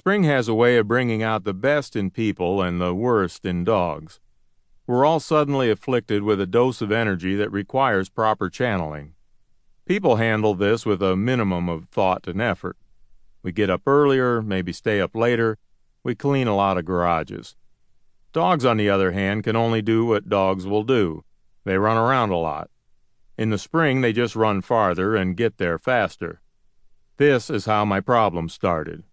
Spring has a way of bringing out the best in people and the worst in dogs. We're all suddenly afflicted with a dose of energy that requires proper channeling. People handle this with a minimum of thought and effort. We get up earlier, maybe stay up later, we clean a lot of garages. Dogs, on the other hand, can only do what dogs will do. They run around a lot. In the spring, they just run farther and get there faster. This is how my problem started.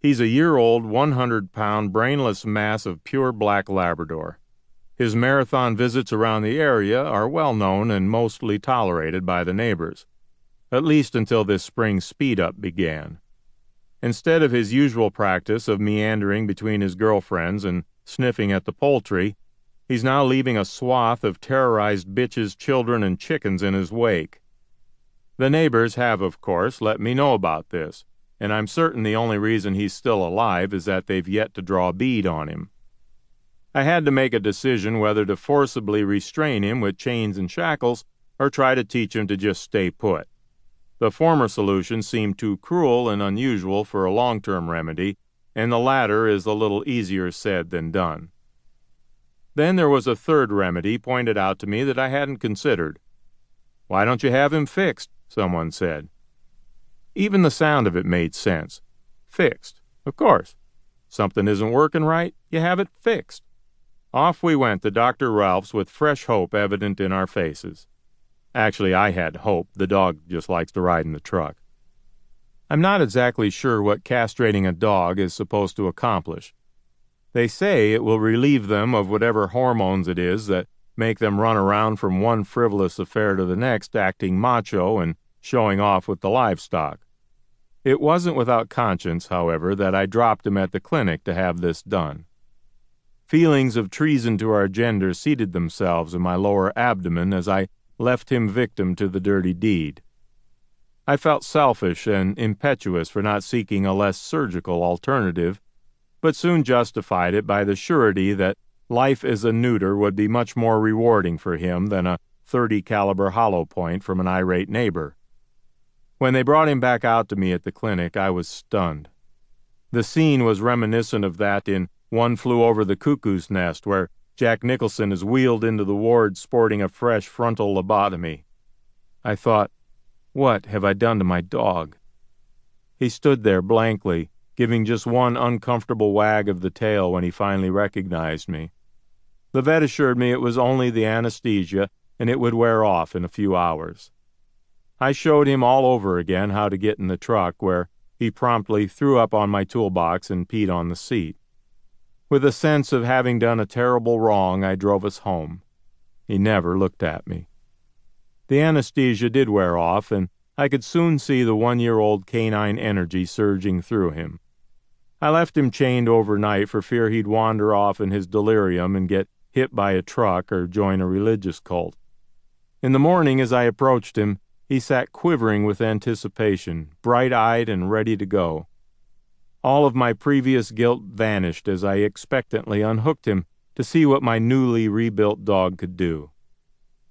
He's a year old, 100 pound, brainless mass of pure black Labrador. His marathon visits around the area are well known and mostly tolerated by the neighbors, at least until this spring speed up began. Instead of his usual practice of meandering between his girlfriends and sniffing at the poultry, he's now leaving a swath of terrorized bitches, children, and chickens in his wake. The neighbors have, of course, let me know about this, and I'm certain the only reason he's still alive is that they've yet to draw bead on him. I had to make a decision whether to forcibly restrain him with chains and shackles or try to teach him to just stay put. The former solution seemed too cruel and unusual for a long term remedy, and the latter is a little easier said than done. Then there was a third remedy pointed out to me that I hadn't considered. Why don't you have him fixed? someone said. Even the sound of it made sense. Fixed, of course. Something isn't working right, you have it fixed. Off we went to Dr. Ralph's with fresh hope evident in our faces. Actually, I had hope. The dog just likes to ride in the truck. I'm not exactly sure what castrating a dog is supposed to accomplish. They say it will relieve them of whatever hormones it is that make them run around from one frivolous affair to the next, acting macho and showing off with the livestock. It wasn't without conscience, however, that I dropped him at the clinic to have this done. Feelings of treason to our gender seated themselves in my lower abdomen as I left him victim to the dirty deed. I felt selfish and impetuous for not seeking a less surgical alternative, but soon justified it by the surety that life as a neuter would be much more rewarding for him than a 30 caliber hollow point from an irate neighbor. When they brought him back out to me at the clinic, I was stunned. The scene was reminiscent of that in One Flew Over the Cuckoo's Nest, where Jack Nicholson is wheeled into the ward sporting a fresh frontal lobotomy. I thought, what have I done to my dog? He stood there blankly, giving just one uncomfortable wag of the tail when he finally recognized me. The vet assured me it was only the anesthesia and it would wear off in a few hours. I showed him all over again how to get in the truck, where he promptly threw up on my toolbox and peed on the seat. With a sense of having done a terrible wrong, I drove us home. He never looked at me. The anesthesia did wear off, and I could soon see the one year old canine energy surging through him. I left him chained overnight for fear he'd wander off in his delirium and get hit by a truck or join a religious cult. In the morning, as I approached him, he sat quivering with anticipation, bright eyed and ready to go. All of my previous guilt vanished as I expectantly unhooked him to see what my newly rebuilt dog could do.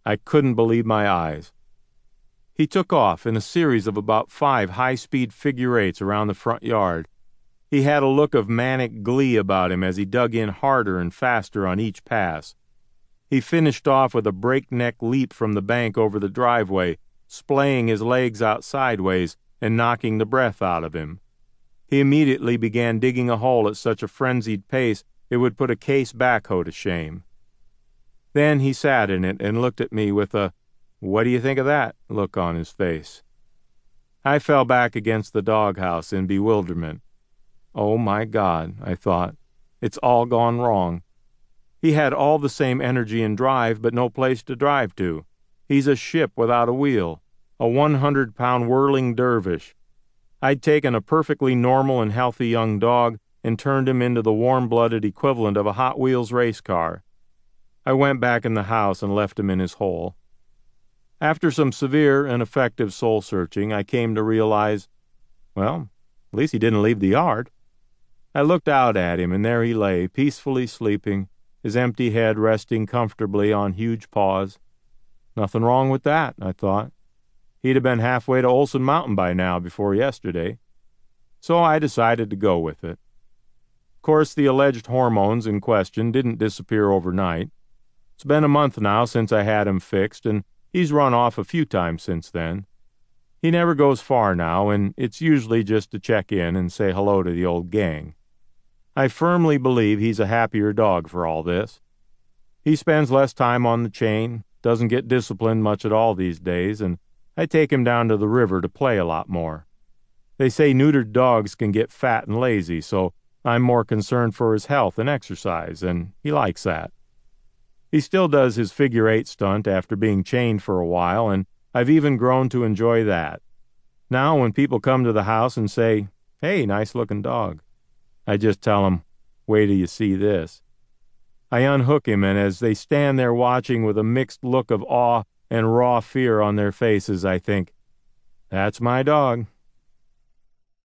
I couldn't believe my eyes. He took off in a series of about five high speed figure eights around the front yard. He had a look of manic glee about him as he dug in harder and faster on each pass. He finished off with a breakneck leap from the bank over the driveway, splaying his legs out sideways and knocking the breath out of him. He immediately began digging a hole at such a frenzied pace it would put a case backhoe to shame. Then he sat in it and looked at me with a, What do you think of that? look on his face. I fell back against the doghouse in bewilderment. Oh my God, I thought. It's all gone wrong. He had all the same energy and drive, but no place to drive to. He's a ship without a wheel, a 100 pound whirling dervish, I'd taken a perfectly normal and healthy young dog and turned him into the warm blooded equivalent of a Hot Wheels race car. I went back in the house and left him in his hole. After some severe and effective soul searching, I came to realize well, at least he didn't leave the yard. I looked out at him, and there he lay, peacefully sleeping, his empty head resting comfortably on huge paws. Nothing wrong with that, I thought. He'd have been halfway to Olson Mountain by now before yesterday. so I decided to go with it. Of course, the alleged hormones in question didn't disappear overnight. It's been a month now since I had him fixed, and he's run off a few times since then. He never goes far now, and it's usually just to check in and say hello to the old gang. I firmly believe he's a happier dog for all this. He spends less time on the chain, doesn't get disciplined much at all these days, and I take him down to the river to play a lot more. They say neutered dogs can get fat and lazy, so I'm more concerned for his health and exercise, and he likes that. He still does his figure eight stunt after being chained for a while, and I've even grown to enjoy that. Now, when people come to the house and say, Hey, nice looking dog, I just tell them, wait till you see this. I unhook him, and as they stand there watching with a mixed look of awe and raw fear on their faces, I think, that's my dog.